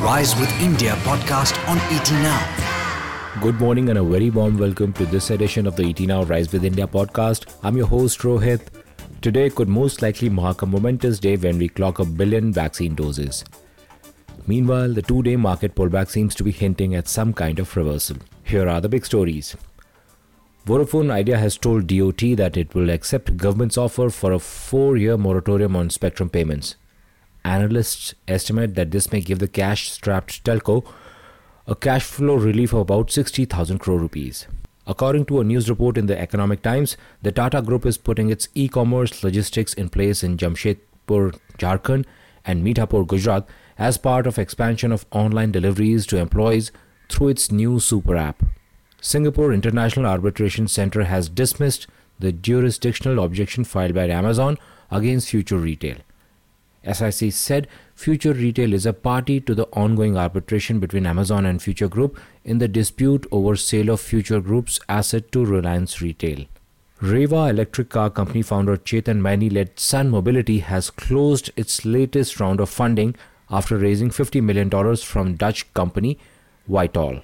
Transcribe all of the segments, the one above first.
Rise with India podcast on ET Now. Good morning and a very warm welcome to this edition of the ET Now Rise with India podcast. I'm your host Rohit. Today could most likely mark a momentous day when we clock a billion vaccine doses. Meanwhile, the two day market pullback seems to be hinting at some kind of reversal. Here are the big stories. Vodafone Idea has told DOT that it will accept government's offer for a four year moratorium on spectrum payments. Analysts estimate that this may give the cash strapped telco a cash flow relief of about 60,000 crore rupees. According to a news report in the Economic Times, the Tata Group is putting its e commerce logistics in place in Jamshedpur, Jharkhand, and Mithapur, Gujarat, as part of expansion of online deliveries to employees through its new super app. Singapore International Arbitration Center has dismissed the jurisdictional objection filed by Amazon against Future Retail. SIAC said Future Retail is a party to the ongoing arbitration between Amazon and Future Group in the dispute over sale of Future Group's asset to Reliance Retail. Reva electric car company founder Chetan Maini led Sun Mobility has closed its latest round of funding after raising $50 million from Dutch company Vitol.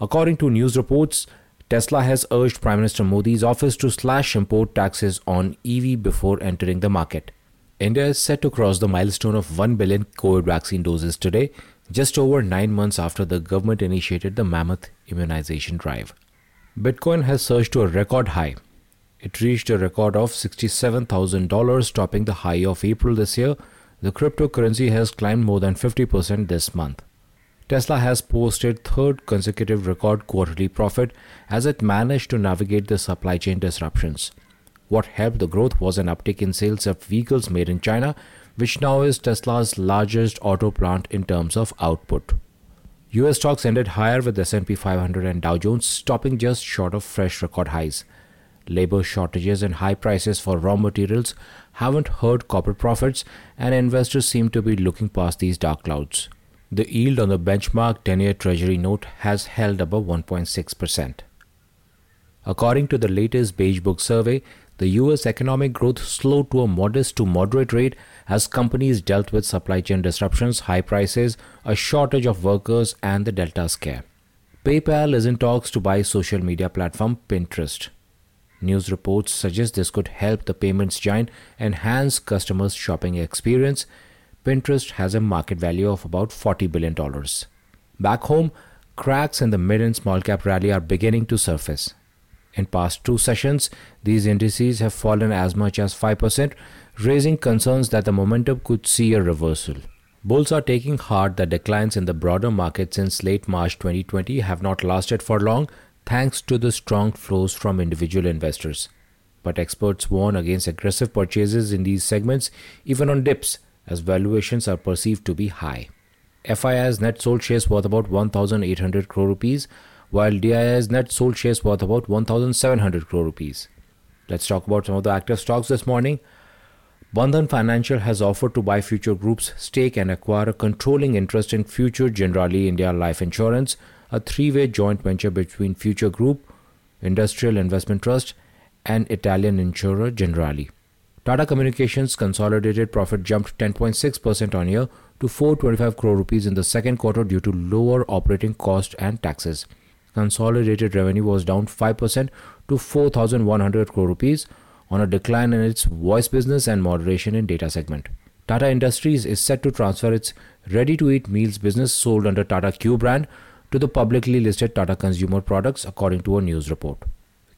According to news reports, Tesla has urged Prime Minister Modi's office to slash import taxes on EV before entering the market. India is set to cross the milestone of 1 billion COVID vaccine doses today, just over nine months after the government initiated the mammoth immunization drive. Bitcoin has surged to a record high. It reached a record of $67,000, topping the high of April this year. The cryptocurrency has climbed more than 50% this month. Tesla has posted third consecutive record quarterly profit as it managed to navigate the supply chain disruptions. What helped the growth was an uptick in sales of vehicles made in China, which now is Tesla's largest auto plant in terms of output. US stocks ended higher with S&P 500 and Dow Jones stopping just short of fresh record highs. Labor shortages and high prices for raw materials haven't hurt corporate profits and investors seem to be looking past these dark clouds. The yield on the benchmark 10 year Treasury note has held above 1.6%. According to the latest Beige Book survey, the US economic growth slowed to a modest to moderate rate as companies dealt with supply chain disruptions, high prices, a shortage of workers, and the Delta scare. PayPal is in talks to buy social media platform Pinterest. News reports suggest this could help the payments giant enhance customers' shopping experience Pinterest has a market value of about $40 billion. Back home, cracks in the mid and small cap rally are beginning to surface. In past two sessions, these indices have fallen as much as 5%, raising concerns that the momentum could see a reversal. Bulls are taking heart that declines in the broader market since late March 2020 have not lasted for long thanks to the strong flows from individual investors. But experts warn against aggressive purchases in these segments even on dips as valuations are perceived to be high. FII's net sold shares worth about 1,800 crore rupees, while DII's net sold shares worth about 1,700 crore rupees. Let's talk about some of the active stocks this morning. Bandhan Financial has offered to buy Future Group's stake and acquire a controlling interest in Future Generali India Life Insurance, a three-way joint venture between Future Group, Industrial Investment Trust, and Italian insurer Generali. Tata Communications consolidated profit jumped 10.6% on year to 425 crore rupees in the second quarter due to lower operating cost and taxes. Consolidated revenue was down 5% to 4100 crore rupees on a decline in its voice business and moderation in data segment. Tata Industries is set to transfer its ready to eat meals business sold under Tata Q brand to the publicly listed Tata Consumer Products according to a news report.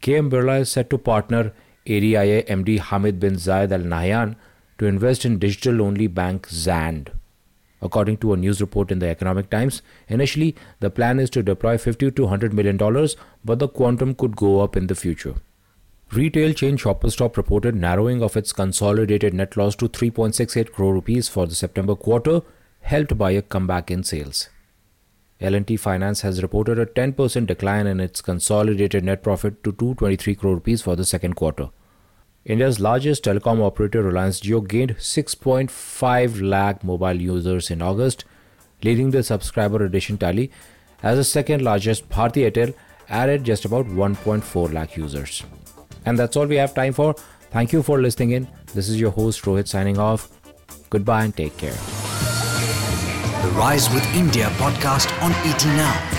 KM Birla is set to partner ADIA MD Hamid bin Zayed Al Nahyan to invest in digital only bank Zand. According to a news report in the Economic Times, initially the plan is to deploy 50 to 100 million dollars, but the quantum could go up in the future. Retail chain Shoppers Stop reported narrowing of its consolidated net loss to 3.68 crore rupees for the September quarter, helped by a comeback in sales. L&T Finance has reported a 10% decline in its consolidated net profit to 223 crore rupees for the second quarter. India's largest telecom operator Reliance Jio gained 6.5 lakh mobile users in August, leading the subscriber addition tally as the second largest Bharti Airtel added just about 1.4 lakh users. And that's all we have time for. Thank you for listening in. This is your host Rohit signing off. Goodbye and take care. The Rise with India podcast on ET Now.